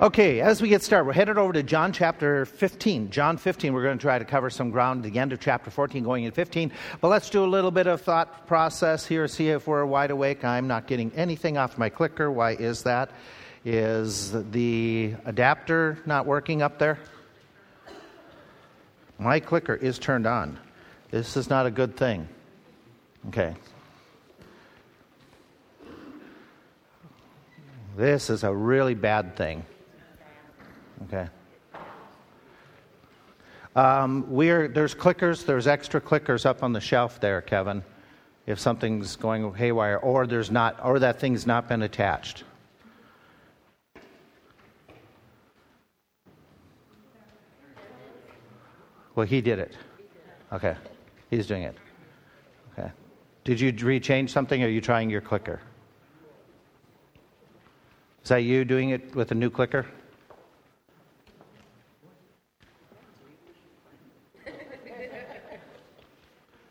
Okay, as we get started, we're headed over to John chapter 15. John 15, we're going to try to cover some ground at the end of chapter 14, going into 15. But let's do a little bit of thought process here, see if we're wide awake. I'm not getting anything off my clicker. Why is that? Is the adapter not working up there? My clicker is turned on. This is not a good thing. Okay. This is a really bad thing. Okay. Um, we're, there's clickers, there's extra clickers up on the shelf there, Kevin, if something's going haywire, or there's not, or that thing's not been attached. Well, he did it. Okay. He's doing it. Okay. Did you rechange something, or are you trying your clicker? Is that you doing it with a new clicker?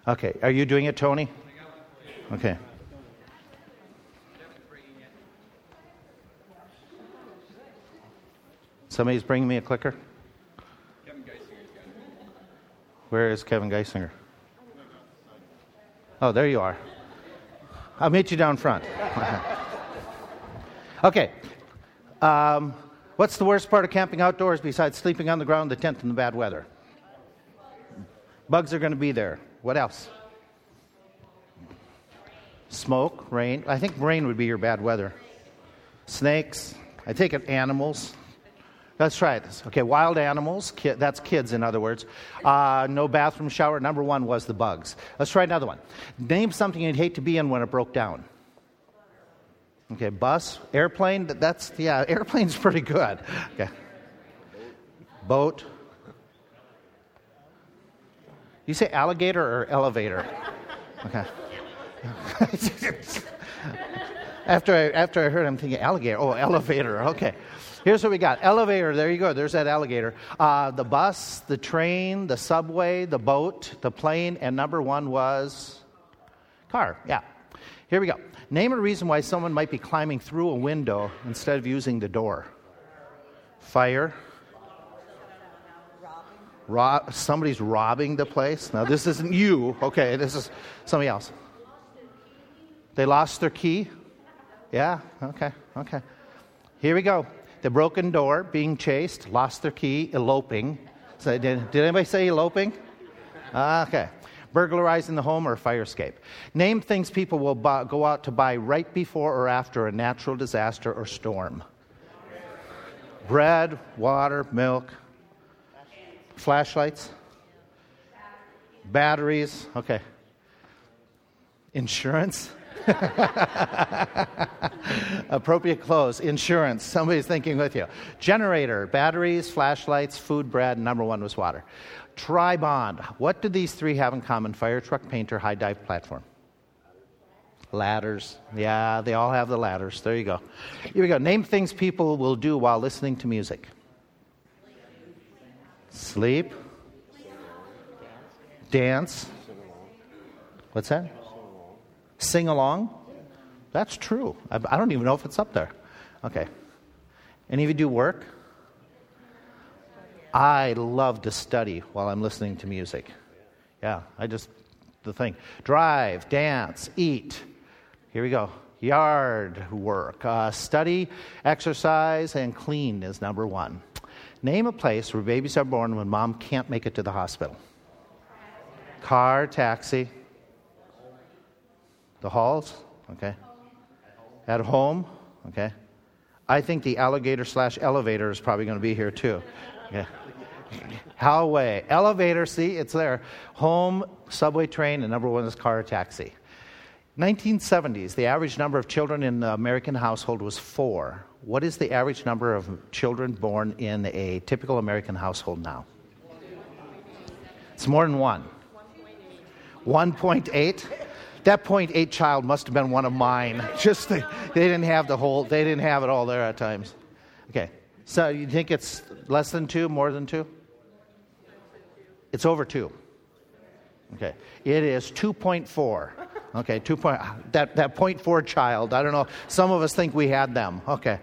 Okay. Are you doing it, Tony? Okay. Somebody's bringing me a clicker? Where is Kevin Geisinger? Oh, there you are. I'll meet you down front. okay. Um, what's the worst part of camping outdoors besides sleeping on the ground, the tent, and the bad weather? Bugs are going to be there. What else? Smoke, rain. I think rain would be your bad weather. Snakes. I take it animals. Let's try this. Okay, wild animals. that's kids, in other words. Uh, no bathroom shower. Number one was the bugs. Let's try another one. Name something you'd hate to be in when it broke down. Okay, bus, airplane. That's yeah, airplane's pretty good. Okay, boat. You say alligator or elevator? Okay. after, I, after I heard, I'm thinking alligator. Oh, elevator. Okay. Here's what we got elevator. There you go. There's that alligator. Uh, the bus, the train, the subway, the boat, the plane, and number one was car. Yeah. Here we go. Name a reason why someone might be climbing through a window instead of using the door. Fire, Rob, somebody's robbing the place. Now, this isn't you, okay? This is somebody else. They lost their key. Yeah, okay, okay. Here we go. The broken door, being chased, lost their key, eloping. So did, did anybody say eloping? Ah, okay. Burglarizing the home or fire escape. Name things people will buy, go out to buy right before or after a natural disaster or storm bread, water, milk, Flashlights? Batteries? Okay. Insurance? Appropriate clothes, insurance. Somebody's thinking with you. Generator, batteries, flashlights, food, bread. Number one was water. Tri-bond. What do these three have in common? Fire truck, painter, high dive platform. Ladders. Yeah, they all have the ladders. There you go. Here we go. Name things people will do while listening to music. Sleep. Dance. What's that? Sing along. That's true. I don't even know if it's up there. Okay. Any of you do work? I love to study while I'm listening to music. Yeah, I just, the thing. Drive, dance, eat. Here we go. Yard work. Uh, study, exercise, and clean is number one. Name a place where babies are born when mom can't make it to the hospital. Car, taxi. The halls, okay. At home, okay. I think the alligator slash elevator is probably going to be here too. Okay. Hallway, elevator, see, it's there. Home, subway, train, and number one is car taxi. 1970s, the average number of children in the American household was four. What is the average number of children born in a typical American household now? It's more than one. 1.8? That 0.8 child must have been one of mine. Just the, they didn't have the whole, they didn't have it all there at times. Okay. So you think it's less than two, more than two? It's over two. Okay. It is 2.4. Okay, two point, that, that point four child. I don't know. Some of us think we had them. Okay.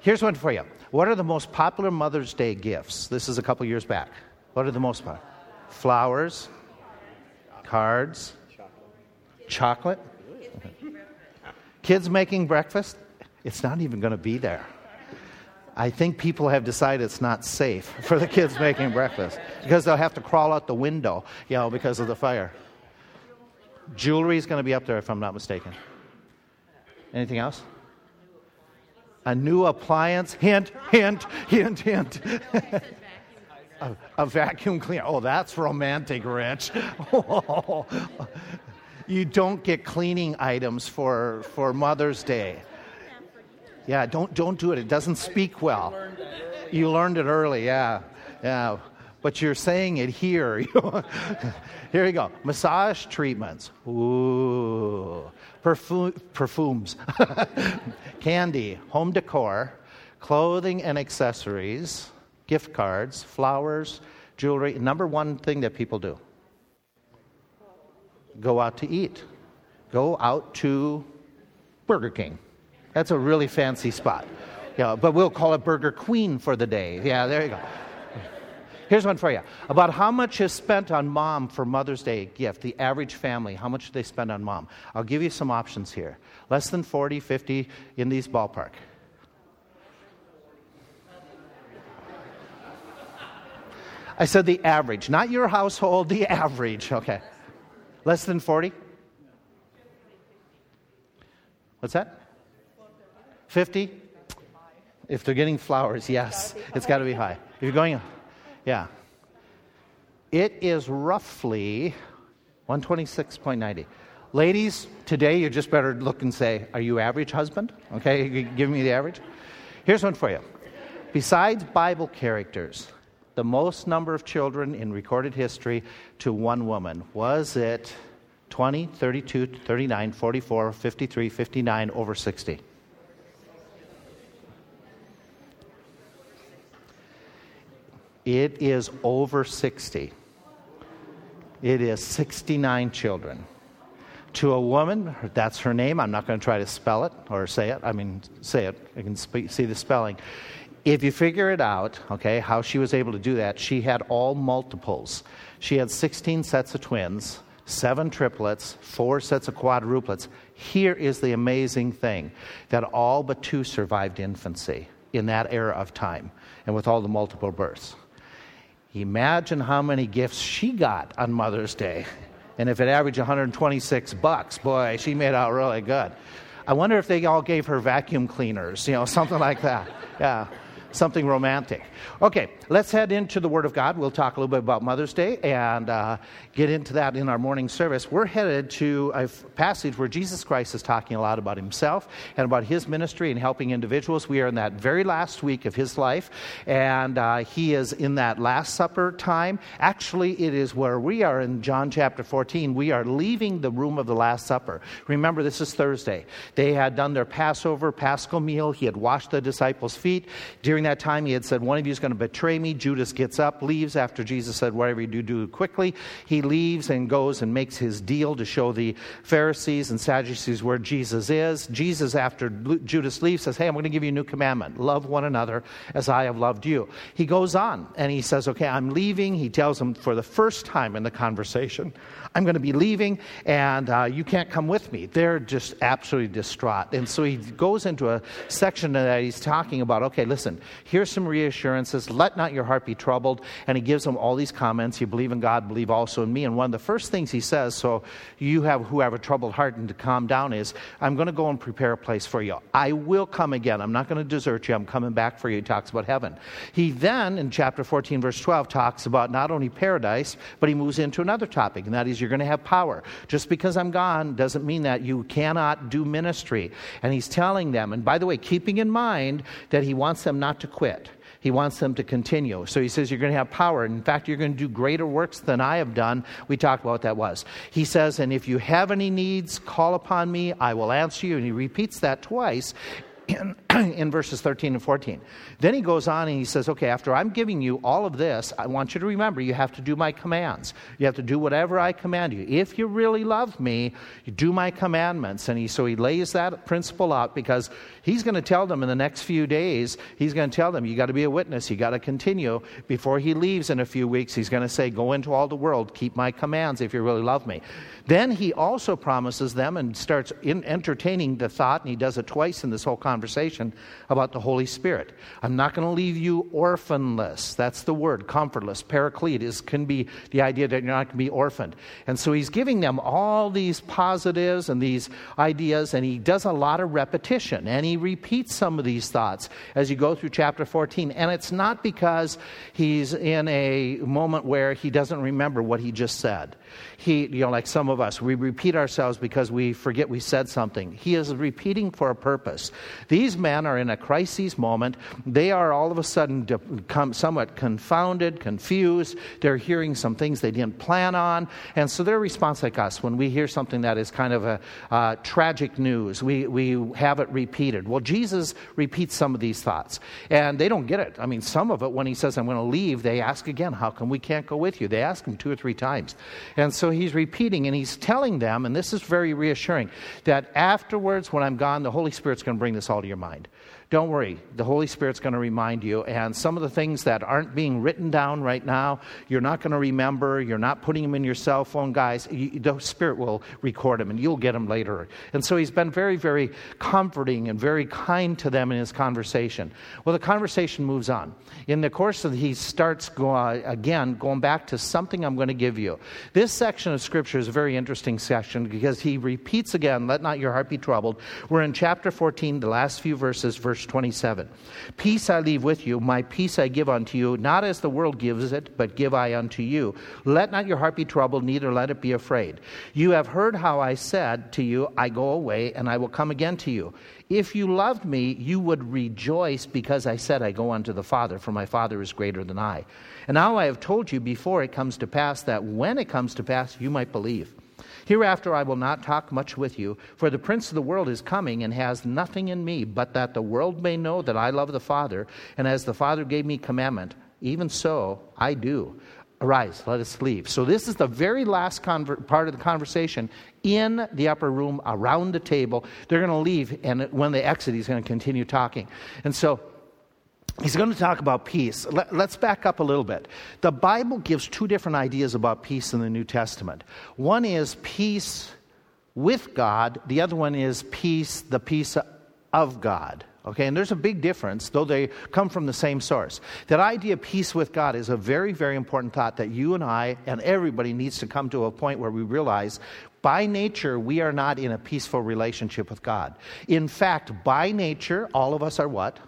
Here's one for you. What are the most popular Mother's Day gifts? This is a couple years back. What are the most popular? Flowers, cards, chocolate. Kids making breakfast? It's not even going to be there. I think people have decided it's not safe for the kids making breakfast because they'll have to crawl out the window, you know, because of the fire. Jewelry is going to be up there if I'm not mistaken. Anything else? A new appliance? Hint, hint, hint, hint. a, a, vacuum cleaner. Oh, that's romantic, Rich. you don't get cleaning items for, for Mother's Day. Yeah, don't, don't do it. It doesn't speak well. You learned it early, yeah. Yeah. But you're saying it here. here you go. Massage treatments. Ooh. Perfume, perfumes. Candy. Home decor. Clothing and accessories. Gift cards. Flowers. Jewelry. Number one thing that people do go out to eat. Go out to Burger King. That's a really fancy spot. Yeah, but we'll call it Burger Queen for the day. Yeah, there you go. Here's one for you. About how much is spent on mom for Mother's Day gift? The average family, how much do they spend on mom? I'll give you some options here. Less than 40, 50 in these ballpark. I said the average, not your household, the average. Okay. Less than 40? What's that? 50? If they're getting flowers, yes, it's got to be high. If you're going, yeah. It is roughly 126.90. Ladies, today you just better look and say, Are you average husband? Okay, give me the average. Here's one for you. Besides Bible characters, the most number of children in recorded history to one woman, was it 20, 32, 39, 44, 53, 59, over 60? It is over 60. It is 69 children. To a woman, that's her name. I'm not going to try to spell it or say it. I mean, say it. I can see the spelling. If you figure it out, okay, how she was able to do that, she had all multiples. She had 16 sets of twins, seven triplets, four sets of quadruplets. Here is the amazing thing that all but two survived infancy in that era of time and with all the multiple births. Imagine how many gifts she got on Mother's Day. And if it averaged 126 bucks, boy, she made out really good. I wonder if they all gave her vacuum cleaners, you know, something like that. Yeah something romantic. Okay, let's head into the Word of God. We'll talk a little bit about Mother's Day and uh, get into that in our morning service. We're headed to a passage where Jesus Christ is talking a lot about himself and about his ministry and helping individuals. We are in that very last week of his life, and uh, he is in that Last Supper time. Actually, it is where we are in John chapter 14. We are leaving the room of the Last Supper. Remember, this is Thursday. They had done their Passover, Paschal meal. He had washed the disciples' feet. During during that time, he had said, One of you is going to betray me. Judas gets up, leaves after Jesus said, Whatever you do, do it quickly. He leaves and goes and makes his deal to show the Pharisees and Sadducees where Jesus is. Jesus, after Judas leaves, says, Hey, I'm going to give you a new commandment love one another as I have loved you. He goes on and he says, Okay, I'm leaving. He tells them for the first time in the conversation, I'm going to be leaving and uh, you can't come with me. They're just absolutely distraught. And so he goes into a section that he's talking about, okay, listen, here's some reassurances. Let not your heart be troubled. And he gives them all these comments. You believe in God, believe also in me. And one of the first things he says, so you have who have a troubled heart and to calm down is, I'm going to go and prepare a place for you. I will come again. I'm not going to desert you. I'm coming back for you. He talks about heaven. He then, in chapter 14, verse 12, talks about not only paradise, but he moves into another topic, and that is you're going to have power. Just because I'm gone doesn't mean that you cannot do ministry. And he's telling them, and by the way, keeping in mind that he wants them not to quit. He wants them to continue. So he says, You're going to have power. In fact, you're going to do greater works than I have done. We talked about what that was. He says, And if you have any needs, call upon me. I will answer you. And he repeats that twice in verses 13 and 14. Then he goes on and he says, Okay, after I'm giving you all of this, I want you to remember you have to do my commands. You have to do whatever I command you. If you really love me, you do my commandments. And he, so he lays that principle out because he's going to tell them in the next few days, he's going to tell them, you got to be a witness, you got to continue. Before he leaves in a few weeks, he's going to say, Go into all the world, keep my commands if you really love me. Then he also promises them and starts entertaining the thought, and he does it twice in this whole conversation about the Holy Spirit. I'm not going to leave you orphanless. That's the word, comfortless. Paraclete is, can be the idea that you're not going to be orphaned. And so he's giving them all these positives and these ideas, and he does a lot of repetition, and he repeats some of these thoughts as you go through chapter 14. And it's not because he's in a moment where he doesn't remember what he just said. He, you know, like some of us, we repeat ourselves because we forget we said something. He is repeating for a purpose. These men are in a crisis moment. They are all of a sudden somewhat confounded, confused. They're hearing some things they didn't plan on. And so their response, like us, when we hear something that is kind of a uh, tragic news, we, we have it repeated. Well, Jesus repeats some of these thoughts. And they don't get it. I mean, some of it, when he says, I'm going to leave, they ask again, How come we can't go with you? They ask him two or three times. And so he's repeating and he's telling them, and this is very reassuring, that afterwards, when I'm gone, the Holy Spirit's going to bring this all to your mind. Don't worry, the Holy Spirit's going to remind you. And some of the things that aren't being written down right now, you're not going to remember. You're not putting them in your cell phone, guys. You, the Spirit will record them and you'll get them later. And so he's been very, very comforting and very kind to them in his conversation. Well, the conversation moves on. In the course of he starts go, uh, again going back to something I'm going to give you. This section of Scripture is a very interesting section because he repeats again, let not your heart be troubled. We're in chapter 14, the last few verses, verse verse 27. Peace I leave with you, my peace I give unto you, not as the world gives it, but give I unto you. Let not your heart be troubled, neither let it be afraid. You have heard how I said to you, I go away, and I will come again to you. If you loved me, you would rejoice because I said, I go unto the Father, for my Father is greater than I. And now I have told you before it comes to pass, that when it comes to pass, you might believe. Hereafter I will not talk much with you, for the prince of the world is coming and has nothing in me, but that the world may know that I love the Father, and as the Father gave me commandment, even so I do. Arise, let us leave. So, this is the very last conver- part of the conversation in the upper room around the table. They're going to leave, and when they exit, he's going to continue talking. And so, he's going to talk about peace. Let, us back up a little bit. The Bible gives two different ideas about peace in the New Testament. One is peace with God, the other one is peace, the peace of God. Okay, and there's a big difference, though they come from the same source. That idea of peace with God is a very, very important thought that you and I and everybody needs to come to a point where we realize by nature, we are not in a peaceful relationship with God. In fact, by nature, all of us are what?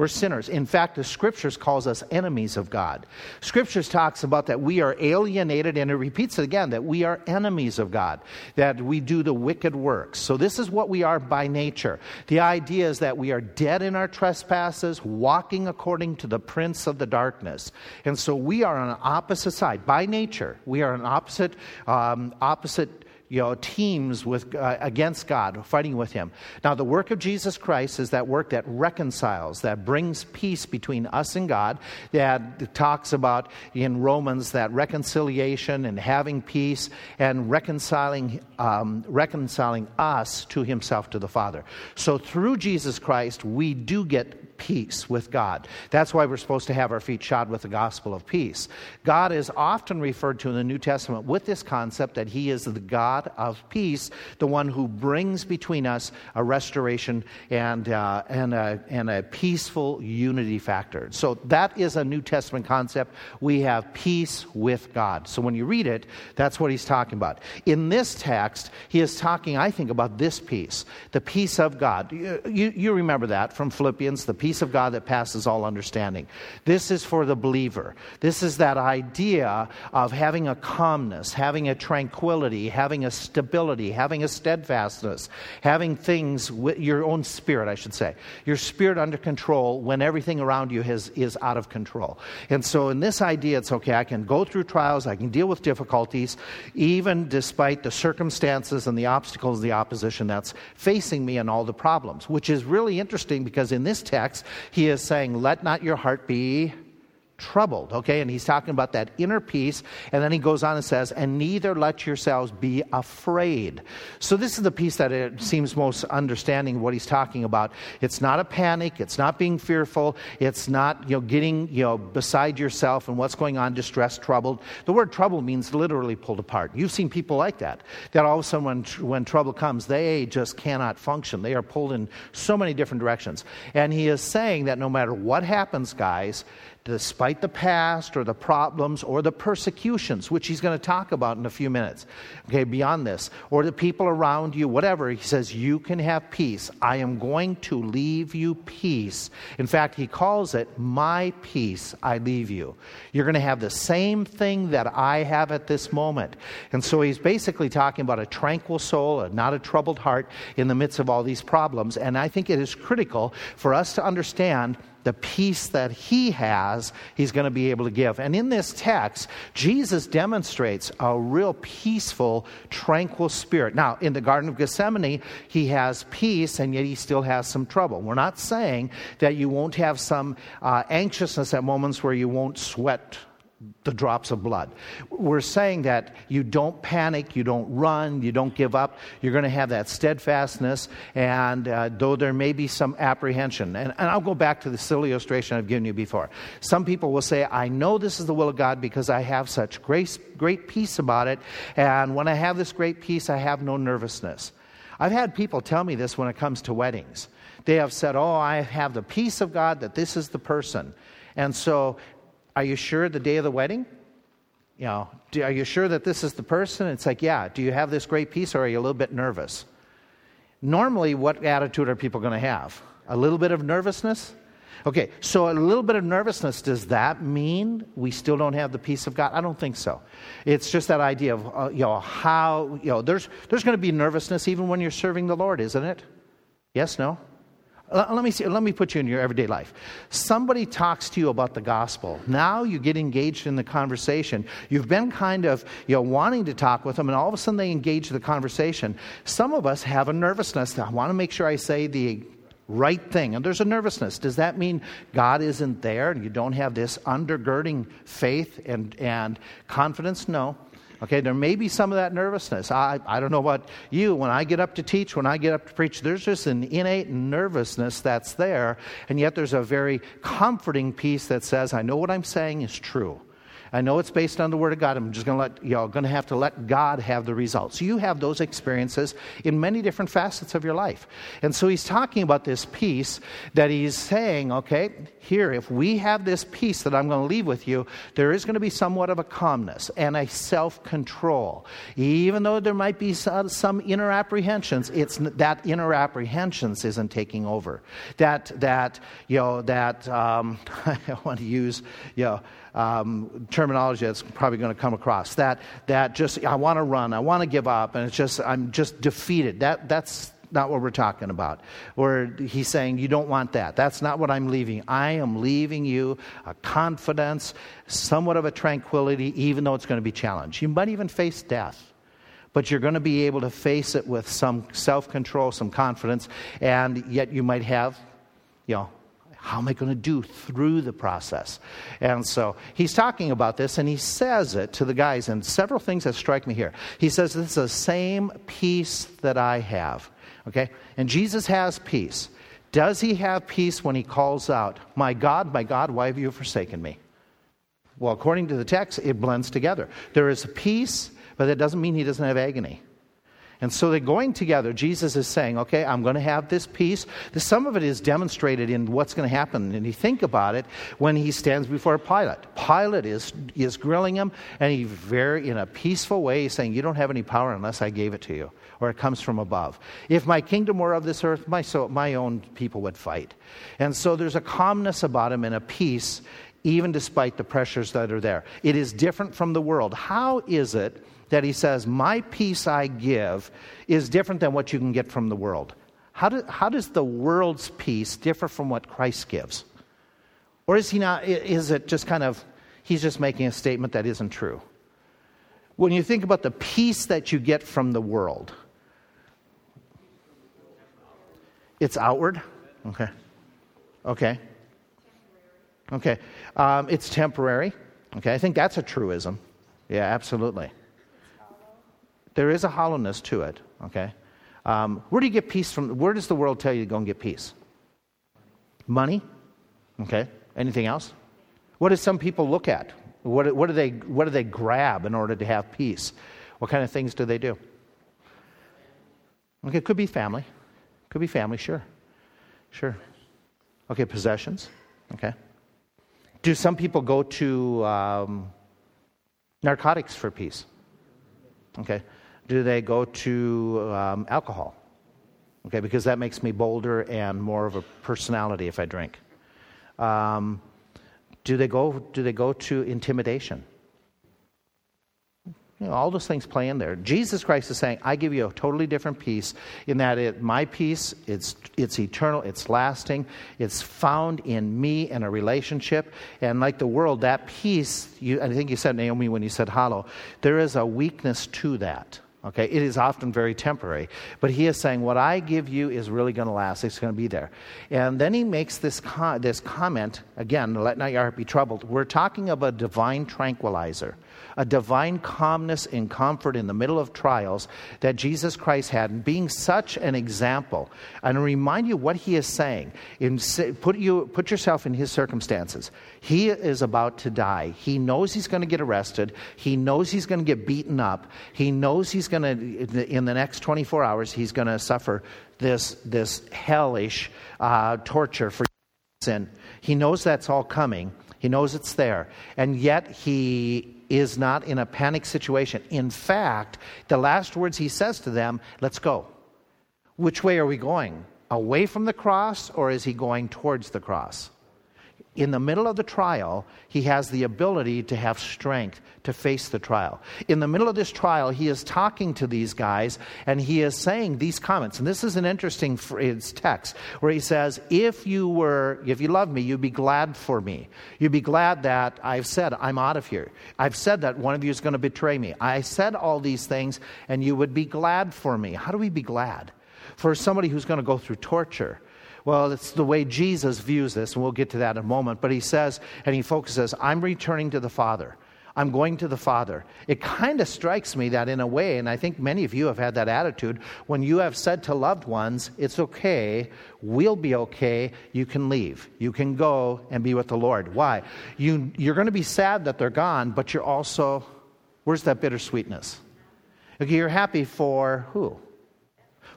We're sinners. In fact, the scriptures calls us enemies of God. Scriptures talks about that we are alienated, and it repeats it again that we are enemies of God, that we do the wicked works. So this is what we are by nature. The idea is that we are dead in our trespasses, walking according to the prince of the darkness, and so we are on an opposite side by nature. We are an opposite um, opposite you know, teams with, uh, against God, fighting with Him. Now, the work of Jesus Christ is that work that reconciles, that brings peace between us and God, that talks about in Romans that reconciliation and having peace and reconciling, um, reconciling us to Himself, to the Father. So, through Jesus Christ, we do get peace with God. That's why we're supposed to have our feet shod with the gospel of peace. God is often referred to in the New Testament with this concept that He is the God of peace, the one who brings between us a restoration and, uh, and, a, and a peaceful unity factor. So that is a New Testament concept. We have peace with God. So when you read it, that's what He's talking about. In this text, He is talking, I think, about this peace, the peace of God. You, you, you remember that from Philippians, the peace peace of God that passes all understanding. This is for the believer. This is that idea of having a calmness, having a tranquility, having a stability, having a steadfastness, having things with your own spirit, I should say, your spirit under control when everything around you has, is out of control. And so, in this idea, it's okay, I can go through trials, I can deal with difficulties, even despite the circumstances and the obstacles, the opposition that's facing me and all the problems, which is really interesting because in this text, he is saying, Let not your heart be troubled. Okay, and he's talking about that inner peace. And then he goes on and says, and neither let yourselves be afraid. So this is the piece that it seems most understanding what he's talking about. It's not a panic, it's not being fearful, it's not, you know, getting, you know, beside yourself and what's going on, distressed, troubled. The word trouble means literally pulled apart. You've seen people like that. That all of a sudden when, when trouble comes, they just cannot function. They are pulled in so many different directions. And he is saying that no matter what happens, guys, despite the past or the problems or the persecutions, which he's going to talk about in a few minutes, okay, beyond this, or the people around you, whatever, he says, You can have peace. I am going to leave you peace. In fact, he calls it, My peace I leave you. You're going to have the same thing that I have at this moment. And so he's basically talking about a tranquil soul, not a troubled heart in the midst of all these problems. And I think it is critical for us to understand the peace that he has, he's going to be able to give. And in this text, Jesus demonstrates a real peaceful, tranquil spirit. Now, in the Garden of Gethsemane, he has peace, and yet he still has some trouble. We're not saying that you won't have some uh, anxiousness at moments where you won't sweat the drops of blood. We're saying that you don't panic, you don't run, you don't give up. You're going to have that steadfastness, and uh, though there may be some apprehension. And, and I'll go back to the silly illustration I've given you before. Some people will say, I know this is the will of God because I have such grace, great peace about it, and when I have this great peace, I have no nervousness. I've had people tell me this when it comes to weddings. They have said, Oh, I have the peace of God that this is the person. And so are you sure the day of the wedding? You know, do, are you sure that this is the person? It's like, yeah. Do you have this great peace or are you a little bit nervous? Normally, what attitude are people going to have? A little bit of nervousness? Okay, so a little bit of nervousness, does that mean we still don't have the peace of God? I don't think so. It's just that idea of, uh, you know, how, you know, there's, there's going to be nervousness even when you're serving the Lord, isn't it? Yes, no? Let me, see, let me put you in your everyday life. Somebody talks to you about the gospel. Now you get engaged in the conversation. You've been kind of you know, wanting to talk with them, and all of a sudden they engage the conversation. Some of us have a nervousness. I want to make sure I say the right thing. And there's a nervousness. Does that mean God isn't there and you don't have this undergirding faith and, and confidence? No. Okay, there may be some of that nervousness. I, I don't know about you. When I get up to teach, when I get up to preach, there's just an innate nervousness that's there. And yet there's a very comforting peace that says, I know what I'm saying is true. I know it's based on the Word of God. I'm just going to let y'all going to have to let God have the results. You have those experiences in many different facets of your life, and so he's talking about this peace that he's saying, okay, here, if we have this peace that I'm going to leave with you, there is going to be somewhat of a calmness and a self-control, even though there might be some, some inner apprehensions. It's that inner apprehensions isn't taking over. That that you know that um, I want to use you know um, terminology that's probably going to come across. That, that just, I want to run, I want to give up, and it's just, I'm just defeated. That, that's not what we're talking about. Where he's saying, You don't want that. That's not what I'm leaving. I am leaving you a confidence, somewhat of a tranquility, even though it's going to be challenged. You might even face death. But you're going to be able to face it with some self control, some confidence, and yet you might have, you know, how am I going to do through the process? And so he's talking about this and he says it to the guys, and several things that strike me here. He says, This is the same peace that I have. Okay? And Jesus has peace. Does he have peace when he calls out, My God, my God, why have you forsaken me? Well, according to the text, it blends together. There is peace, but that doesn't mean he doesn't have agony. And so they're going together. Jesus is saying, okay, I'm going to have this peace. Some of it is demonstrated in what's going to happen. And you think about it when he stands before Pilate. Pilate is, is grilling him, and he very, in a peaceful way, saying, You don't have any power unless I gave it to you, or it comes from above. If my kingdom were of this earth, my, so, my own people would fight. And so there's a calmness about him and a peace, even despite the pressures that are there. It is different from the world. How is it? That he says, My peace I give is different than what you can get from the world. How, do, how does the world's peace differ from what Christ gives? Or is he not, is it just kind of, he's just making a statement that isn't true? When you think about the peace that you get from the world, it's outward? Okay. Okay. Okay. Um, it's temporary. Okay. I think that's a truism. Yeah, absolutely. There is a hollowness to it, okay? Um, where do you get peace from? Where does the world tell you to go and get peace? Money? Okay. Anything else? What do some people look at? What, what, do they, what do they grab in order to have peace? What kind of things do they do? Okay, it could be family. Could be family, sure. Sure. Okay, possessions. Okay. Do some people go to um, narcotics for peace? Okay do they go to um, alcohol? Okay, because that makes me bolder and more of a personality if I drink. Um, do they go? Do they go to intimidation? You know, all those things play in there. Jesus Christ is saying, I give you a totally different peace in that it, my peace, it's, it's eternal, it's lasting, it's found in me and a relationship. And like the world, that peace, you, I think you said, Naomi, when you said hollow, there is a weakness to that. Okay, it is often very temporary. But he is saying, What I give you is really going to last. It's going to be there. And then he makes this, this comment again, let not your heart be troubled. We're talking of a divine tranquilizer a divine calmness and comfort in the middle of trials that Jesus Christ had, and being such an example. And remind you what he is saying. In, put, you, put yourself in his circumstances. He is about to die. He knows he's going to get arrested. He knows he's going to get beaten up. He knows he's going to, in the next 24 hours, he's going to suffer this, this hellish uh, torture for sin. He knows that's all coming. He knows it's there. And yet he is not in a panic situation. In fact, the last words he says to them, let's go. Which way are we going? Away from the cross, or is he going towards the cross? In the middle of the trial, he has the ability to have strength to face the trial. In the middle of this trial, he is talking to these guys and he is saying these comments. And this is an interesting text where he says, If you were, if you love me, you'd be glad for me. You'd be glad that I've said, I'm out of here. I've said that one of you is going to betray me. I said all these things and you would be glad for me. How do we be glad? For somebody who's going to go through torture well, it's the way Jesus views this, and we'll get to that in a moment. But he says, and he focuses, I'm returning to the Father. I'm going to the Father. It kind of strikes me that, in a way, and I think many of you have had that attitude, when you have said to loved ones, It's okay, we'll be okay, you can leave. You can go and be with the Lord. Why? You, you're going to be sad that they're gone, but you're also, where's that bittersweetness? Okay, you're happy for who?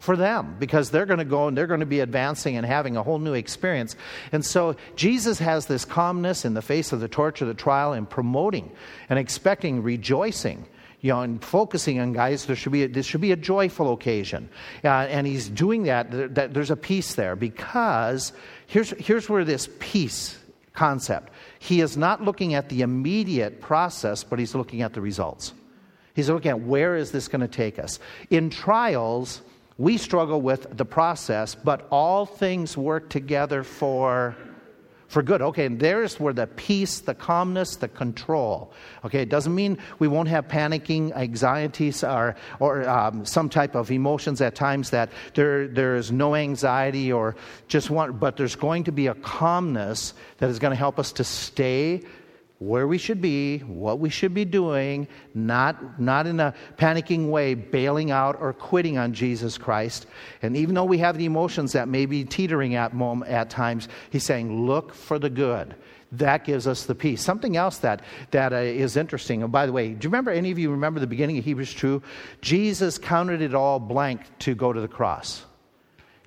For them because they're going to go and they're going to be advancing and having a whole new experience. And so Jesus has this calmness in the face of the torture, the trial, and promoting and expecting, rejoicing you know, and focusing on guys, there should be a, this should be a joyful occasion. Uh, and he's doing that, that. There's a peace there because here's, here's where this peace concept, he is not looking at the immediate process, but he's looking at the results. He's looking at where is this going to take us. In trials, we struggle with the process, but all things work together for for good. Okay, and there's where the peace, the calmness, the control. Okay, it doesn't mean we won't have panicking, anxieties, or, or um, some type of emotions at times that there, there's no anxiety or just want, but there's going to be a calmness that is going to help us to stay where we should be, what we should be doing, not, not in a panicking way, bailing out or quitting on Jesus Christ. And even though we have the emotions that may be teetering at, moment, at times, he's saying, look for the good. that gives us the peace. Something else that, that uh, is interesting, and by the way, do you remember, any of you remember the beginning of Hebrews 2? Jesus counted it all blank to go to the cross.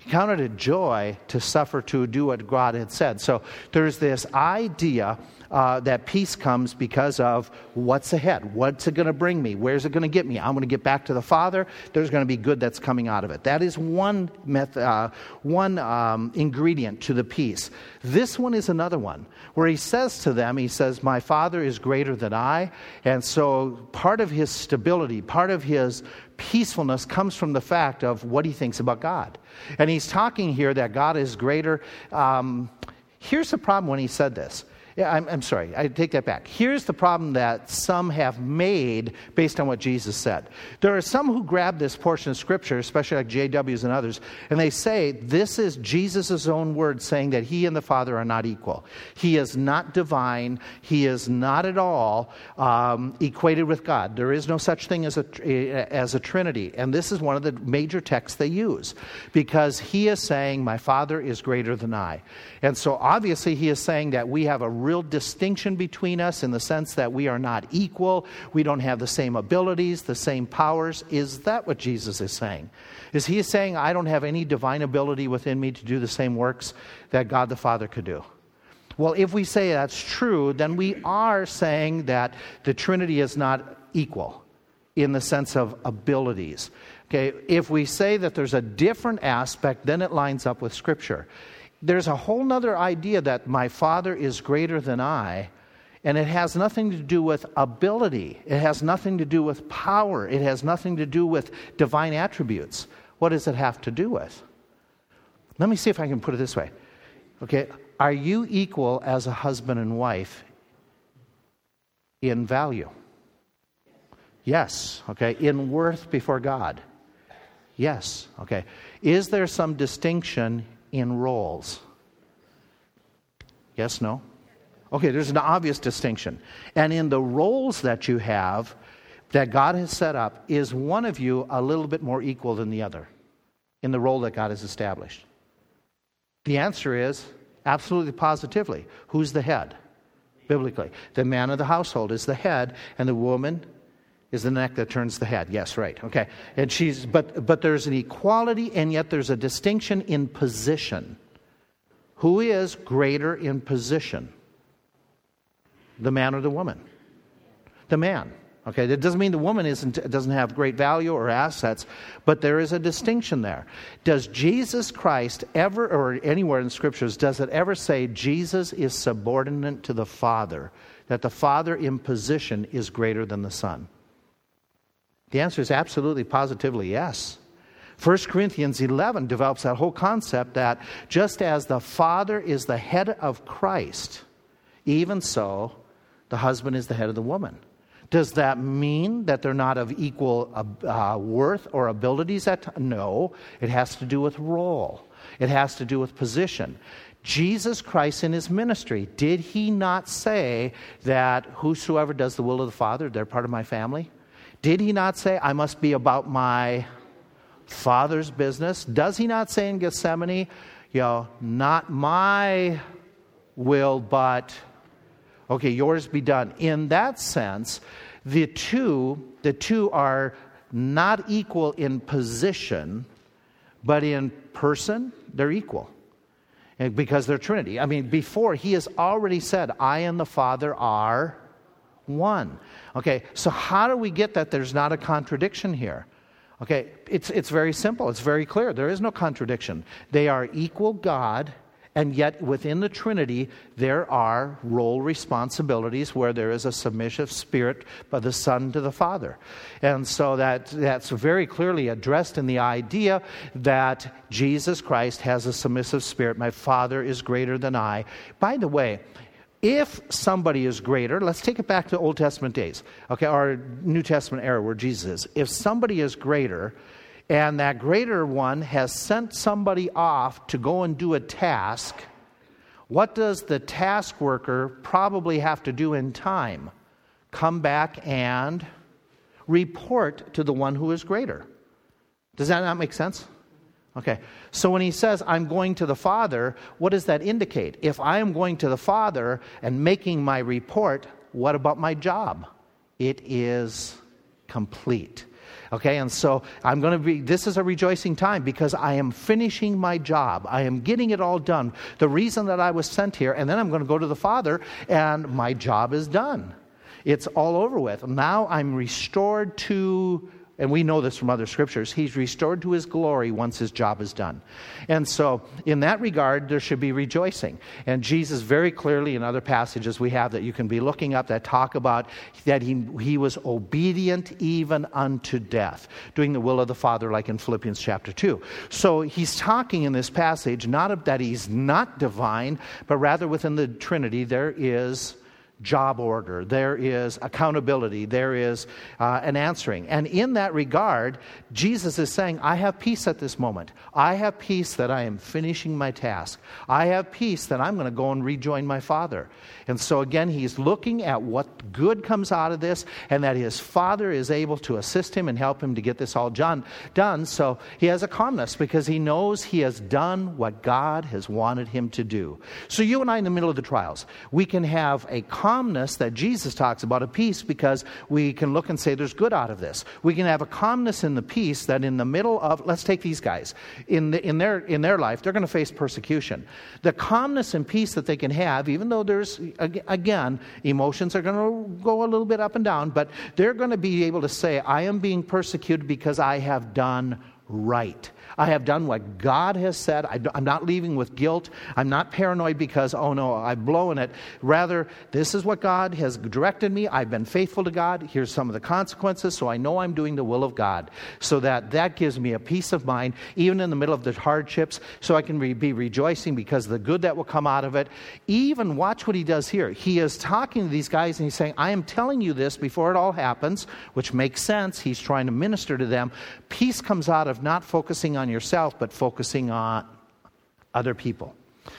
He counted it joy to suffer to do what God had said. So there's this idea uh, that peace comes because of what's ahead. What's it going to bring me? Where's it going to get me? I'm going to get back to the Father. There's going to be good that's coming out of it. That is one, method, uh, one um, ingredient to the peace. This one is another one where he says to them, He says, My Father is greater than I. And so part of his stability, part of his peacefulness comes from the fact of what he thinks about God. And he's talking here that God is greater. Um, here's the problem when he said this yeah, I'm, I'm sorry, I take that back. Here's the problem that some have made based on what Jesus said. There are some who grab this portion of Scripture, especially like JWs and others, and they say this is Jesus' own word saying that he and the Father are not equal. He is not divine, he is not at all um, equated with God. There is no such thing as a, as a Trinity. And this is one of the major texts they use because he is saying, My Father is greater than I. And so obviously he is saying that we have a real distinction between us in the sense that we are not equal, we don't have the same abilities, the same powers. Is that what Jesus is saying? Is he saying, I don't have any divine ability within me to do the same works that God the Father could do? Well, if we say that's true, then we are saying that the Trinity is not equal in the sense of abilities. Okay, if we say that there's a different aspect, then it lines up with Scripture there's a whole other idea that my Father is greater than I, and it has nothing to do with ability. It has nothing to do with power. It has nothing to do with divine attributes. What does it have to do with? Let me see if I can put it this way. Okay, are you equal as a husband and wife in value? Yes. Okay, in worth before God? Yes. Okay. Is there some distinction in roles? Yes, no? Okay, there's an obvious distinction. And in the roles that you have, that God has set up, is one of you a little bit more equal than the other in the role that God has established? The answer is absolutely positively. Who's the head? Biblically. The man of the household is the head, and the woman is the neck that turns the head. Yes, right. Okay. And she's but but there's an equality and yet there's a distinction in position. Who is greater in position? The man or the woman? The man. Okay, that doesn't mean the woman isn't, doesn't have great value or assets, but there is a distinction there. Does Jesus Christ ever, or anywhere in scriptures, does it ever say Jesus is subordinate to the Father, that the Father in position is greater than the Son? The answer is absolutely, positively yes. 1 Corinthians 11 develops that whole concept that just as the Father is the head of Christ, even so, the husband is the head of the woman. Does that mean that they're not of equal uh, worth or abilities? At no, it has to do with role. It has to do with position. Jesus Christ in his ministry, did he not say that whosoever does the will of the Father, they're part of my family? Did he not say, I must be about my father's business? Does he not say in Gethsemane, you know, not my will, but, okay, yours be done? In that sense, the two, the two are not equal in position, but in person, they're equal. because they're Trinity. I mean, before, he has already said, I and the Father are one. Okay, so how do we get that there's not a contradiction here? Okay, it's, it's very simple, it's very clear. There is no contradiction. They are equal God, and yet within the Trinity, there are role responsibilities where there is a submissive spirit by the Son to the Father. And so that, that's very clearly addressed in the idea that Jesus Christ has a submissive spirit. My Father is greater than I. By the way, if somebody is greater, let's take it back to Old Testament days, okay, our New Testament era where Jesus is. If somebody is greater, and that greater one has sent somebody off to go and do a task, what does the task worker probably have to do in time? Come back and report to the one who is greater. Does that not make sense? Okay, so when he says, I'm going to the Father, what does that indicate? If I am going to the Father and making my report, what about my job? It is complete. Okay, and so I'm going to be, this is a rejoicing time because I am finishing my job. I am getting it all done. The reason that I was sent here, and then I'm going to go to the Father, and my job is done. It's all over with. Now I'm restored to and we know this from other scriptures, he's restored to his glory once his job is done. And so, in that regard, there should be rejoicing. And Jesus, very clearly in other passages we have that you can be looking up that talk about that he, he was obedient even unto death, doing the will of the Father, like in Philippians chapter 2. So, he's talking in this passage not that he's not divine, but rather within the Trinity there is job order, there is accountability, there is uh, an answering. And in that regard, Jesus is saying, I have peace at this moment. I have peace that I am finishing my task. I have peace that I'm going to go and rejoin my Father. And so again, he's looking at what good comes out of this and that his Father is able to assist him and help him to get this all done. done. So he has a calmness because he knows he has done what God has wanted him to do. So you and I, in the middle of the trials, we can have a calmness that Jesus talks about, a peace, because we can look and say there's good out of this. We can have a calmness in the peace that in the middle of, let's take these guys, in, the, in, their, in their life, they're going to face persecution. The calmness and peace that they can have, even though there's, again, emotions are going to go a little bit up and down, but they're going to be able to say, I am being persecuted because I have done right. I have done what God has said. I'm not leaving with guilt. I'm not paranoid because, oh no, I've blown it. Rather, this is what God has directed me. I've been faithful to God. Here's some of the consequences, so I know I'm doing the will of God. So that that gives me a peace of mind, even in the middle of the hardships, so I can re- be rejoicing because the good that will come out of it. Even watch what he does here. He is talking to these guys and he's saying, I am telling you this before it all happens, which makes sense. He's trying to minister to them. Peace comes out of not focusing on on yourself, but focusing on other people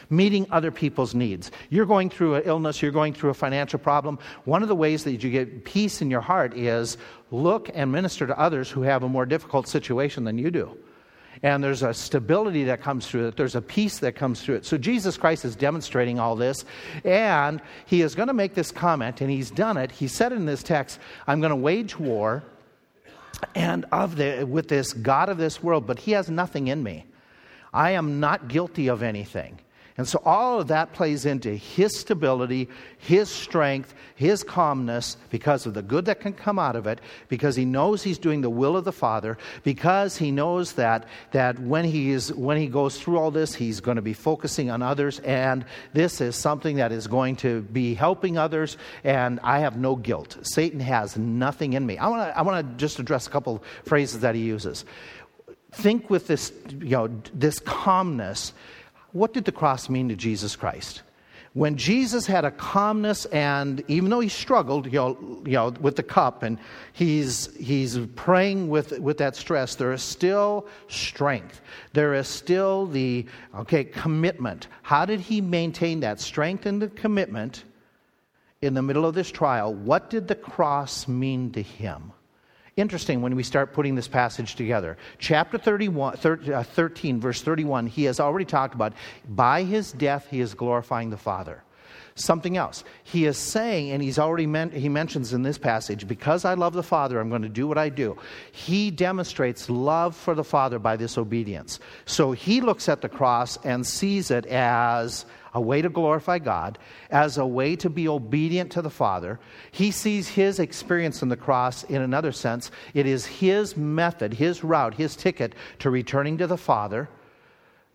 meeting other people's needs. You're going through an illness, you're going through a financial problem. One of the ways that you get peace in your heart is look and minister to others who have a more difficult situation than you do. And there's a stability that comes through it, there's a peace that comes through it. So Jesus Christ is demonstrating all this, and he is going to make this comment, and he's done it. He said in this text, I'm going to wage war and of the, with this God of this world, but he has nothing in me. I am not guilty of anything. And so all of that plays into his stability, his strength, his calmness because of the good that can come out of it, because he knows he's doing the will of the Father, because he knows that, that when, he is, when he goes through all this, he's going to be focusing on others, and this is something that is going to be helping others, and I have no guilt. Satan has nothing in me. I want to I wanna just address a couple phrases that he uses. Think with this, you know, this calmness what did the cross mean to Jesus Christ? When Jesus had a calmness, and even though he struggled, you know, you know with the cup, and he's, he's praying with, with that stress, there is still strength. There is still the, okay, commitment. How did he maintain that strength and the commitment in the middle of this trial? What did the cross mean to him? Interesting when we start putting this passage together. Chapter 31, uh, 13, verse 31, he has already talked about by his death, he is glorifying the Father. Something else. He is saying, and he's already meant, he mentions in this passage, because I love the Father, I'm going to do what I do. He demonstrates love for the Father by this obedience. So he looks at the cross and sees it as a way to glorify God, as a way to be obedient to the Father. He sees his experience in the cross in another sense. It is his method, his route, his ticket to returning to the Father.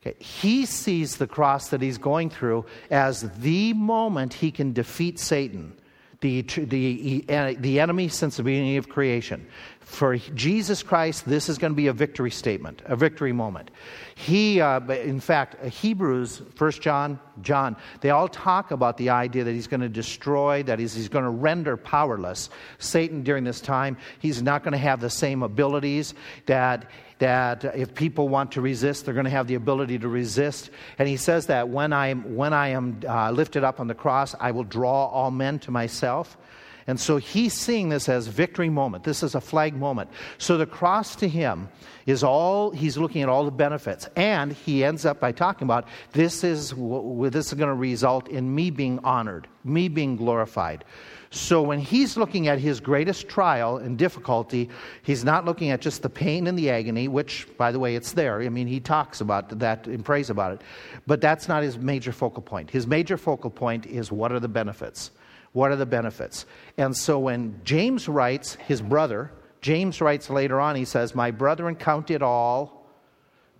Okay. He sees the cross that he's going through as the moment he can defeat Satan the, the, the enemy since the beginning of creation. For Jesus Christ, this is going to be a victory statement, a victory moment. He, uh, in fact, Hebrews, First John, John, they all talk about the idea that he's going to destroy, that he's, he's going to render powerless Satan during this time. He's not going to have the same abilities that that if people want to resist, they're going to have the ability to resist. And he says that when I am, when I am uh, lifted up on the cross, I will draw all men to myself. And so he's seeing this as victory moment. This is a flag moment. So the cross to him is all he's looking at all the benefits, and he ends up by talking about this is this is going to result in me being honored, me being glorified. So when he's looking at his greatest trial and difficulty, he's not looking at just the pain and the agony, which, by the way, it's there. I mean, he talks about that and prays about it. But that's not his major focal point. His major focal point is what are the benefits? What are the benefits? And so when James writes, his brother, James writes later on, he says, My brethren, count it all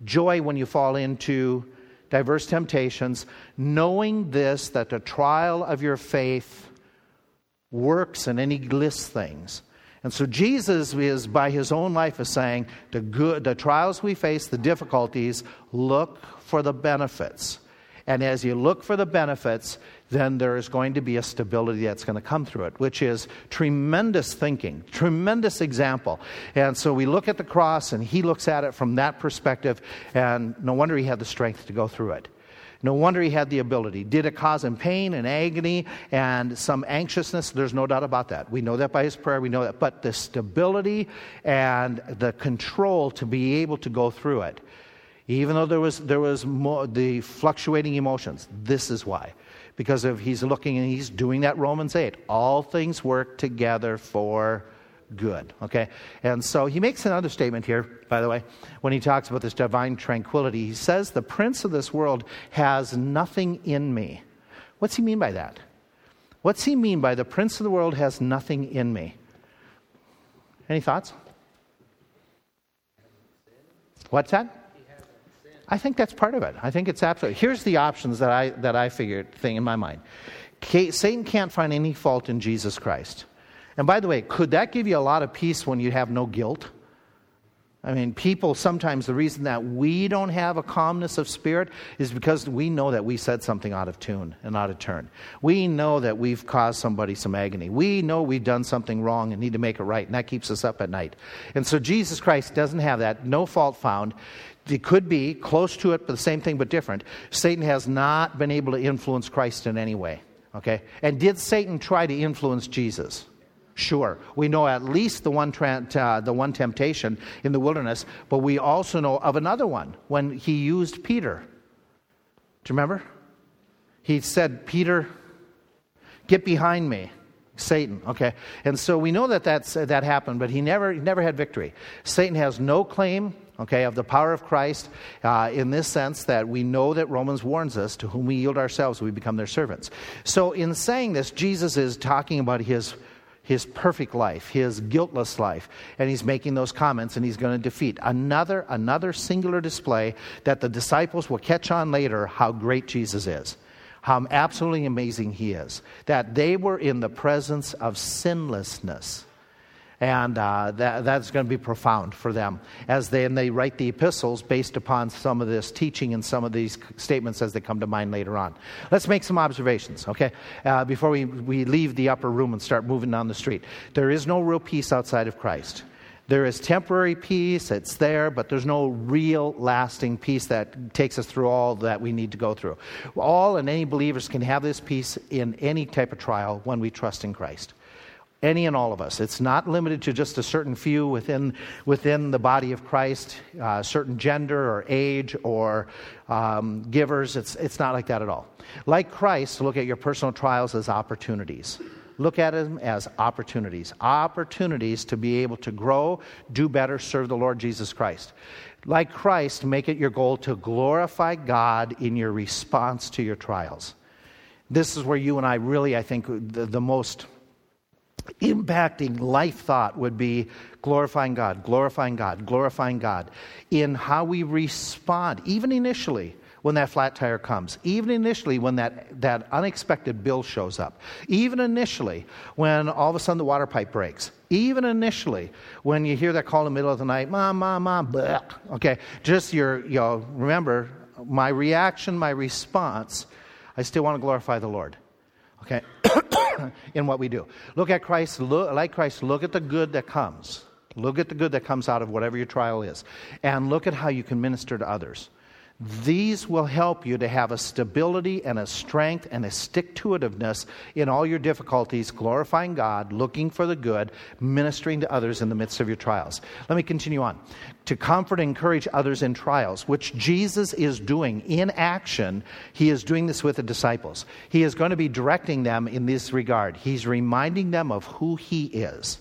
joy when you fall into diverse temptations, knowing this, that the trial of your faith works and he lists things. And so Jesus is, by his own life, is saying the, good, the trials we face, the difficulties, look for the benefits. And as you look for the benefits, then there is going to be a stability that's going to come through it, which is tremendous thinking, tremendous example. And so we look at the cross, and he looks at it from that perspective, and no wonder he had the strength to go through it. No wonder he had the ability. Did it cause him pain and agony and some anxiousness? There's no doubt about that. We know that by his prayer, we know that. But the stability and the control to be able to go through it, even though there was, there was more, the fluctuating emotions, this is why. Because of he's looking and he's doing that Romans 8. All things work together for good. Okay? And so he makes another statement here, by the way, when he talks about this divine tranquility. He says, The prince of this world has nothing in me. What's he mean by that? What's he mean by the prince of the world has nothing in me? Any thoughts? What's that? I think that's part of it. I think it's absolutely. Here's the options that I that I figured thing in my mind. Satan can't find any fault in Jesus Christ. And by the way, could that give you a lot of peace when you have no guilt? I mean, people sometimes, the reason that we don't have a calmness of spirit is because we know that we said something out of tune and out of turn. We know that we've caused somebody some agony. We know we've done something wrong and need to make it right, and that keeps us up at night. And so Jesus Christ doesn't have that, no fault found. It could be close to it, but the same thing but different. Satan has not been able to influence Christ in any way. Okay? And did Satan try to influence Jesus? Sure. We know at least the one, uh, the one temptation in the wilderness, but we also know of another one when he used Peter. Do you remember? He said, Peter, get behind me. Satan, okay? And so we know that that's, that happened, but he never, he never had victory. Satan has no claim, okay, of the power of Christ uh, in this sense that we know that Romans warns us to whom we yield ourselves, we become their servants. So in saying this, Jesus is talking about his his perfect life, his guiltless life, and he's making those comments and he's going to defeat another another singular display that the disciples will catch on later how great Jesus is. How absolutely amazing he is. That they were in the presence of sinlessness. And uh, that, that's going to be profound for them as they, and they write the epistles based upon some of this teaching and some of these statements as they come to mind later on. Let's make some observations, okay, uh, before we, we leave the upper room and start moving down the street. There is no real peace outside of Christ. There is temporary peace, it's there, but there's no real lasting peace that takes us through all that we need to go through. All and any believers can have this peace in any type of trial when we trust in Christ any and all of us. It's not limited to just a certain few within, within the body of Christ, uh, certain gender or age or um, givers. It's, it's not like that at all. Like Christ, look at your personal trials as opportunities. Look at them as opportunities. Opportunities to be able to grow, do better, serve the Lord Jesus Christ. Like Christ, make it your goal to glorify God in your response to your trials. This is where you and I really, I think, the, the most impacting life thought would be glorifying God, glorifying God, glorifying God in how we respond, even initially when that flat tire comes, even initially when that, that unexpected bill shows up, even initially when all of a sudden the water pipe breaks, even initially when you hear that call in the middle of the night, mom, mom, mom, okay, just your, you know, remember my reaction, my response, I still want to glorify the Lord. Okay? in what we do. Look at Christ, look, like Christ, look at the good that comes. Look at the good that comes out of whatever your trial is. And look at how you can minister to others. These will help you to have a stability and a strength and a stick to itiveness in all your difficulties, glorifying God, looking for the good, ministering to others in the midst of your trials. Let me continue on. To comfort and encourage others in trials, which Jesus is doing in action, he is doing this with the disciples. He is going to be directing them in this regard. He's reminding them of who he is,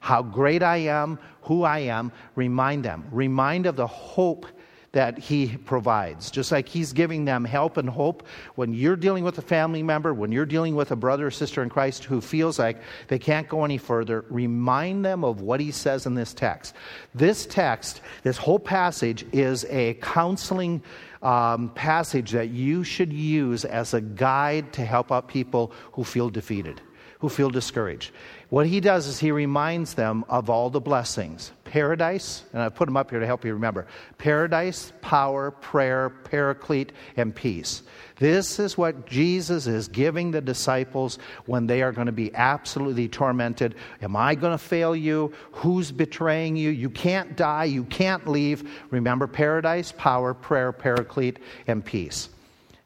how great I am, who I am. Remind them. Remind of the hope that He provides. Just like He's giving them help and hope when you're dealing with a family member, when you're dealing with a brother or sister in Christ who feels like they can't go any further, remind them of what He says in this text. This text, this whole passage, is a counseling. Um, passage that you should use as a guide to help out people who feel defeated, who feel discouraged. What he does is he reminds them of all the blessings paradise, and I put them up here to help you remember paradise, power, prayer, paraclete, and peace. This is what Jesus is giving the disciples when they are going to be absolutely tormented. Am I going to fail you? Who's betraying you? You can't die. You can't leave. Remember paradise, power, prayer, paraclete, and peace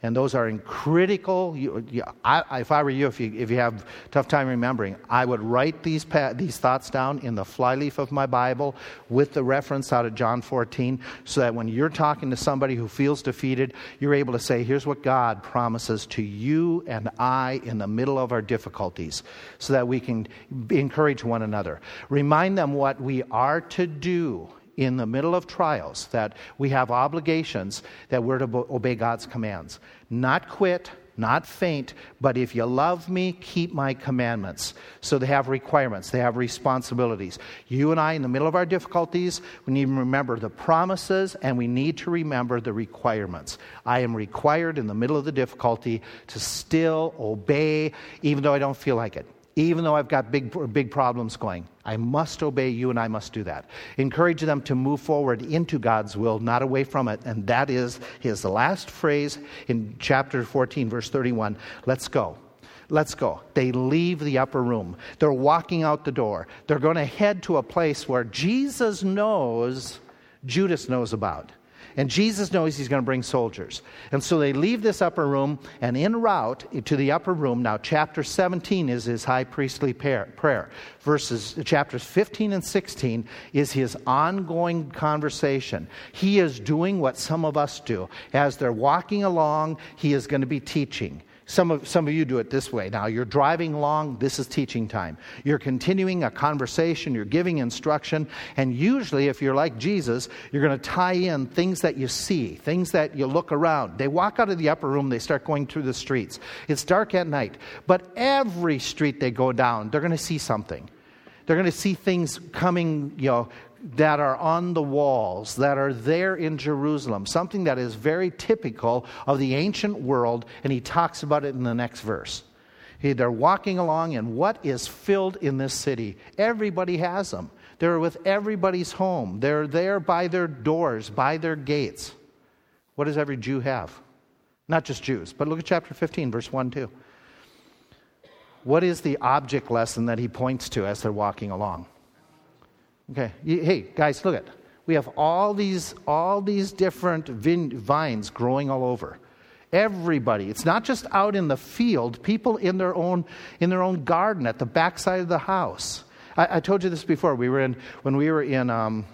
and those are in critical. You, you, I, if I were you, if you, if you have tough time remembering, I would write these, these thoughts down in the flyleaf of my Bible with the reference out of John 14, so that when you're talking to somebody who feels defeated, you're able to say, Here's what God promises to you and I in the middle of our difficulties, so that we can encourage one another. Remind them what we are to do in the middle of trials that we have obligations that we're to obey God's commands. Not quit, not faint, but if you love me, keep my commandments. So they have requirements, they have responsibilities. You and I, in the middle of our difficulties, we need to remember the promises and we need to remember the requirements. I am required in the middle of the difficulty to still obey, even though I don't feel like it even though I've got big, big problems going. I must obey you and I must do that. Encourage them to move forward into God's will, not away from it. And that is his last phrase in chapter 14, verse 31. Let's go. Let's go. They leave the upper room. They're walking out the door. They're going to head to a place where Jesus knows, Judas knows about. And Jesus knows he's going to bring soldiers. And so they leave this upper room, and en route to the upper room, now chapter 17 is his high priestly prayer. Verses chapters 15 and 16 is his ongoing conversation. He is doing what some of us do. As they're walking along, he is going to be teaching. Some of, some of you do it this way. Now, you're driving along, this is teaching time. You're continuing a conversation, you're giving instruction, and usually, if you're like Jesus, you're going to tie in things that you see, things that you look around. They walk out of the upper room, they start going through the streets. It's dark at night, but every street they go down, they're going to see something. They're going to see things coming, you know, that are on the walls, that are there in Jerusalem, something that is very typical of the ancient world, and he talks about it in the next verse. He, they're walking along, and what is filled in this city? Everybody has them. They're with everybody's home, they're there by their doors, by their gates. What does every Jew have? Not just Jews, but look at chapter 15, verse 1 2. What is the object lesson that he points to as they're walking along? Okay, hey guys, look at we have all these all these different vine, vines growing all over. Everybody, it's not just out in the field. People in their own in their own garden at the backside of the house. I, I told you this before. We were in when we were in. Um,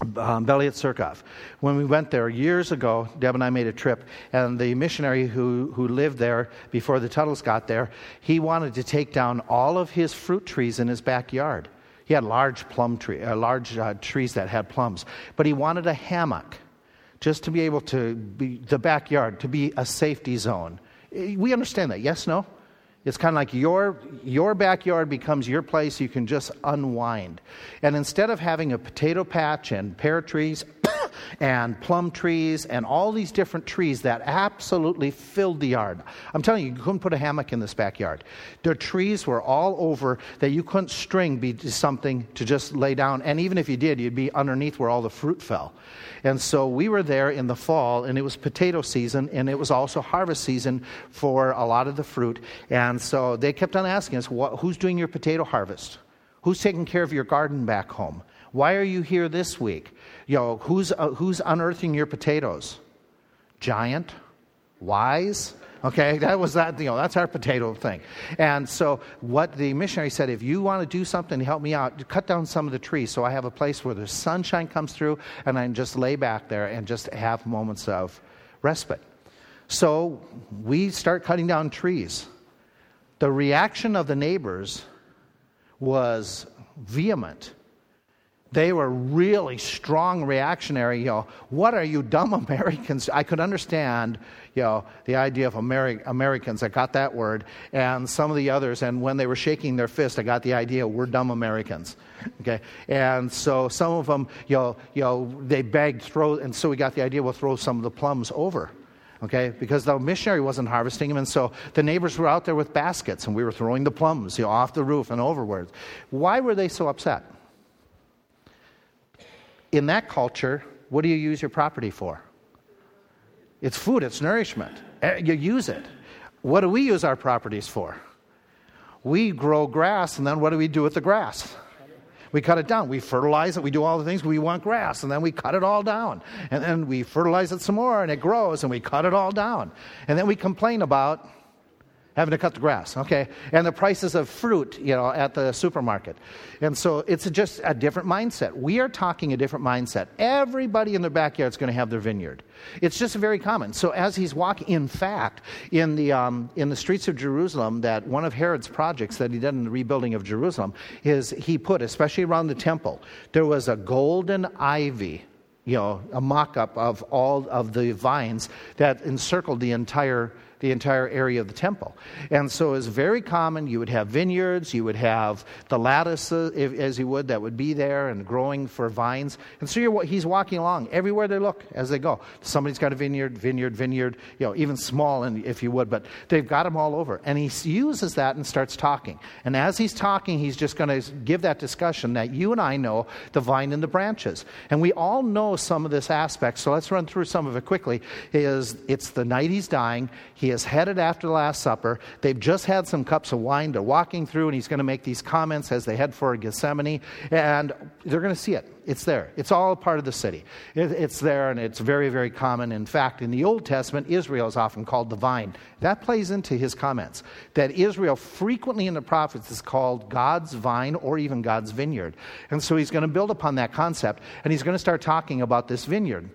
um, Surkov. When we went there years ago, Deb and I made a trip, and the missionary who, who lived there before the Tuttles got there, he wanted to take down all of his fruit trees in his backyard. He had large plum tree, uh, large uh, trees that had plums, but he wanted a hammock just to be able to be the backyard to be a safety zone. We understand that. Yes, no. It's kind of like your, your backyard becomes your place. You can just unwind. And instead of having a potato patch and pear trees and plum trees and all these different trees that absolutely filled the yard, I'm telling you, you couldn't put a hammock in this backyard. The trees were all over that you couldn't string be something to just lay down. And even if you did, you'd be underneath where all the fruit fell. And so we were there in the fall, and it was potato season, and it was also harvest season for a lot of the fruit. And so they kept on asking us, Who's doing your potato harvest? Who's taking care of your garden back home? Why are you here this week? You know, who's, uh, who's unearthing your potatoes? giant, wise. Okay, that was that, you know, that's our potato thing. And so, what the missionary said if you want to do something to help me out, cut down some of the trees so I have a place where the sunshine comes through and I can just lay back there and just have moments of respite. So, we start cutting down trees. The reaction of the neighbors was vehement they were really strong reactionary you know. What are you dumb americans? I could understand you know the idea of Ameri- americans. I got that word. And some of the others and when they were shaking their fist i got the idea we're dumb americans. Okay? And so some of them you know, you know they begged throw and so we got the idea we'll throw some of the plums over. Okay? Because the missionary wasn't harvesting them and so the neighbors were out there with baskets and we were throwing the plums you know, off the roof and overwards. Why were they so upset in that culture, what do you use your property for? It's food, it's nourishment. Eh, you use it. What do we use our properties for? We grow grass, and then what do we do with the grass? We cut it down. We fertilize it. We do all the things. We want grass, and then we cut it all down. And then we fertilize it some more, and it grows, and we cut it all down. And then we complain about having to cut the grass, okay? And the prices of fruit, you know, at the supermarket. And so it's just a different mindset. We are talking a different mindset. Everybody in their backyard is going to have their vineyard. It's just very common. So as he's walking, in fact, in the, um, in the streets of Jerusalem, that one of Herod's projects that he did in the rebuilding of Jerusalem is he put, especially around the temple, there was a golden ivy you know, a mock up of all of the vines that encircled the entire the entire area of the temple. And so it's very common. You would have vineyards, you would have the lattice, as you would, that would be there and growing for vines. And so he's walking along everywhere they look as they go. Somebody's got a vineyard, vineyard, vineyard, you know, even small, if you would, but they've got them all over. And he uses that and starts talking. And as he's talking, he's just going to give that discussion that you and I know the vine and the branches. And we all know some of this aspect, so let's run through some of it quickly. Is it's the night he's dying. He is headed after the Last Supper. They've just had some cups of wine. They're walking through, and he's going to make these comments as they head for Gethsemane. And they're going to see it. It's there. It's all a part of the city. It, it's there, and it's very, very common. In fact, in the Old Testament, Israel is often called the vine. That plays into his comments. That Israel, frequently in the prophets, is called God's vine or even God's vineyard. And so he's going to build upon that concept, and he's going to start talking about this vineyard.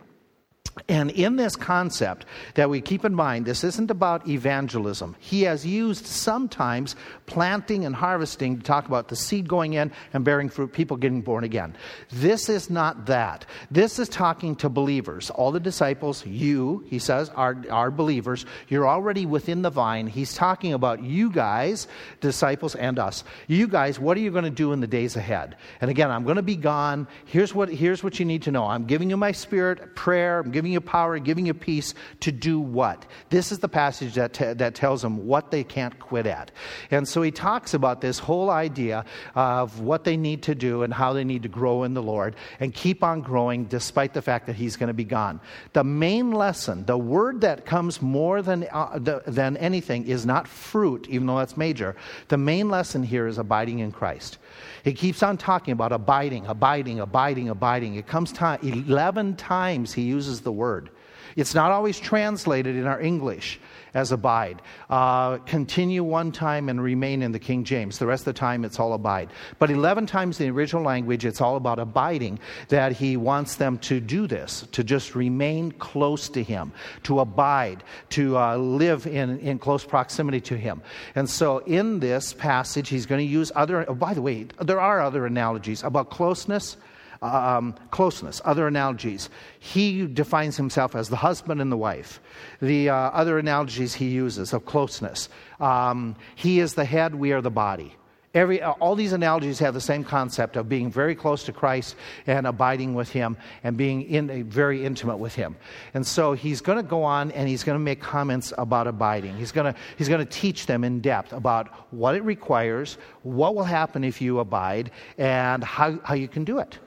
And in this concept, that we keep in mind, this isn't about evangelism. He has used sometimes planting and harvesting to talk about the seed going in and bearing fruit, people getting born again. This is not that. This is talking to believers. All the disciples, you, he says, are, are believers. You're already within the vine. He's talking about you guys, disciples, and us. You guys, what are you going to do in the days ahead? And again, I'm going to be gone. Here's what, here's what you need to know I'm giving you my spirit, prayer, I'm giving you power, giving you peace to do what? This is the passage that, t- that tells them what they can't quit at. And so he talks about this whole idea of what they need to do and how they need to grow in the Lord and keep on growing despite the fact that he's going to be gone. The main lesson, the word that comes more than, uh, the, than anything, is not fruit, even though that's major. The main lesson here is abiding in Christ. He keeps on talking about abiding, abiding, abiding, abiding. It comes time 11 times he uses the word. It's not always translated in our English as abide. Uh, continue one time and remain in the King James. The rest of the time, it's all abide. But 11 times in the original language, it's all about abiding, that he wants them to do this, to just remain close to him, to abide, to uh, live in, in close proximity to him. And so in this passage, he's going to use other, oh, by the way, there are other analogies about closeness um, closeness, other analogies. He defines himself as the husband and the wife. The uh, other analogies he uses of closeness. Um, he is the head, we are the body. Every, uh, all these analogies have the same concept of being very close to Christ and abiding with Him and being in, very intimate with Him. And so he's going to go on and he's going to make comments about abiding. He's going to, he's to teach them in depth about what it requires, what will happen if you abide, and how, how you can do it.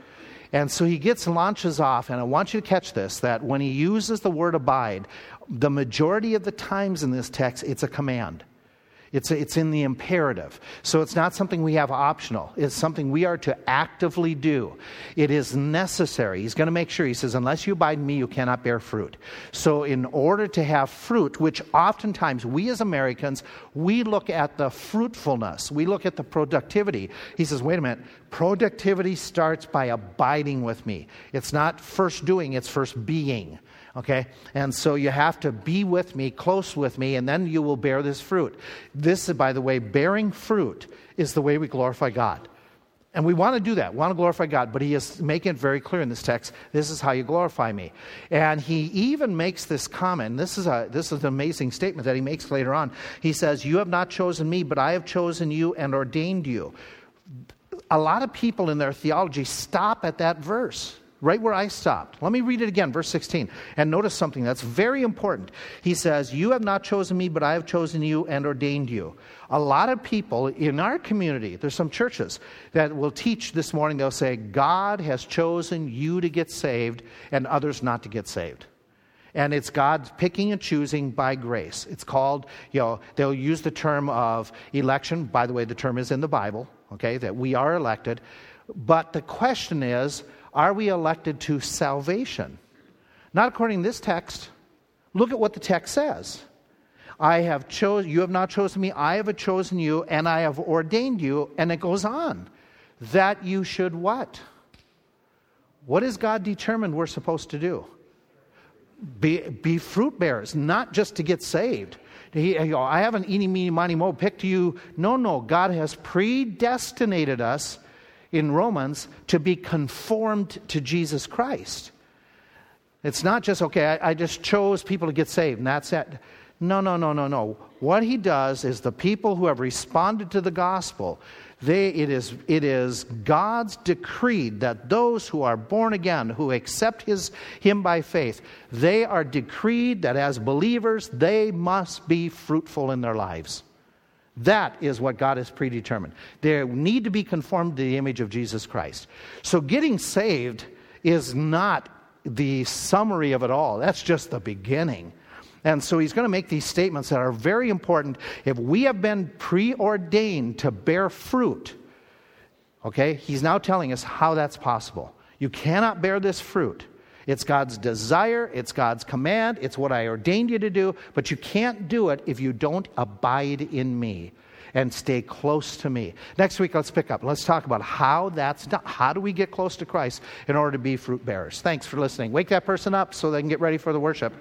And so he gets launches off, and I want you to catch this that when he uses the word abide, the majority of the times in this text, it's a command. It's, it's in the imperative. So it's not something we have optional. It's something we are to actively do. It is necessary. He's going to make sure, he says, unless you abide in me, you cannot bear fruit. So in order to have fruit, which oftentimes we as Americans, we look at the fruitfulness, we look at the productivity. He says, wait a minute, productivity starts by abiding with me. It's not first doing, it's first being. Okay? And so you have to be with me, close with me, and then you will bear this fruit. This, by the way, bearing fruit is the way we glorify God. And we want to do that. We want to glorify God, but he is making it very clear in this text this is how you glorify me. And he even makes this comment. This is, a, this is an amazing statement that he makes later on. He says, You have not chosen me, but I have chosen you and ordained you. A lot of people in their theology stop at that verse right where I stopped. Let me read it again, verse 16. And notice something that's very important. He says, You have not chosen me, but I have chosen you and ordained you. A lot of people in our community, there's some churches that will teach this morning, they'll say, God has chosen you to get saved and others not to get saved. And it's God picking and choosing by grace. It's called, you know, they'll use the term of election. By the way, the term is in the Bible, okay, that we are elected. But the question is, are we elected to salvation? Not according to this text. Look at what the text says. I have chosen you have not chosen me, I have chosen you, and I have ordained you, and it goes on. That you should what? What is God determined we're supposed to do? Be, be fruit bearers, not just to get saved. He, I haven't eeny, meeny, miny, mo picked you. No, no. God has predestinated us in Romans to be conformed to Jesus Christ. It's not just, okay, I, I, just chose people to get saved and that's it. No, no, no, no, no. What he does is the people who have responded to the gospel, they, it, is, it is God's decree that those who are born again, who accept his, him by faith, they are decreed that as believers, they must be fruitful in their lives. That is what God has predetermined. They need to be conformed to the image of Jesus Christ. So getting saved is not the summary of it all, that's just the beginning. And so he's going to make these statements that are very important. If we have been preordained to bear fruit, okay, he's now telling us how that's possible. You cannot bear this fruit it's God's desire, it's God's command, it's what I ordained you to do, but you can't do it if you don't abide in me and stay close to me. Next week, let's pick up. Let's talk about how that's done. How do we get close to Christ in order to be fruit bearers? Thanks for listening. Wake that person up so they can get ready for the worship.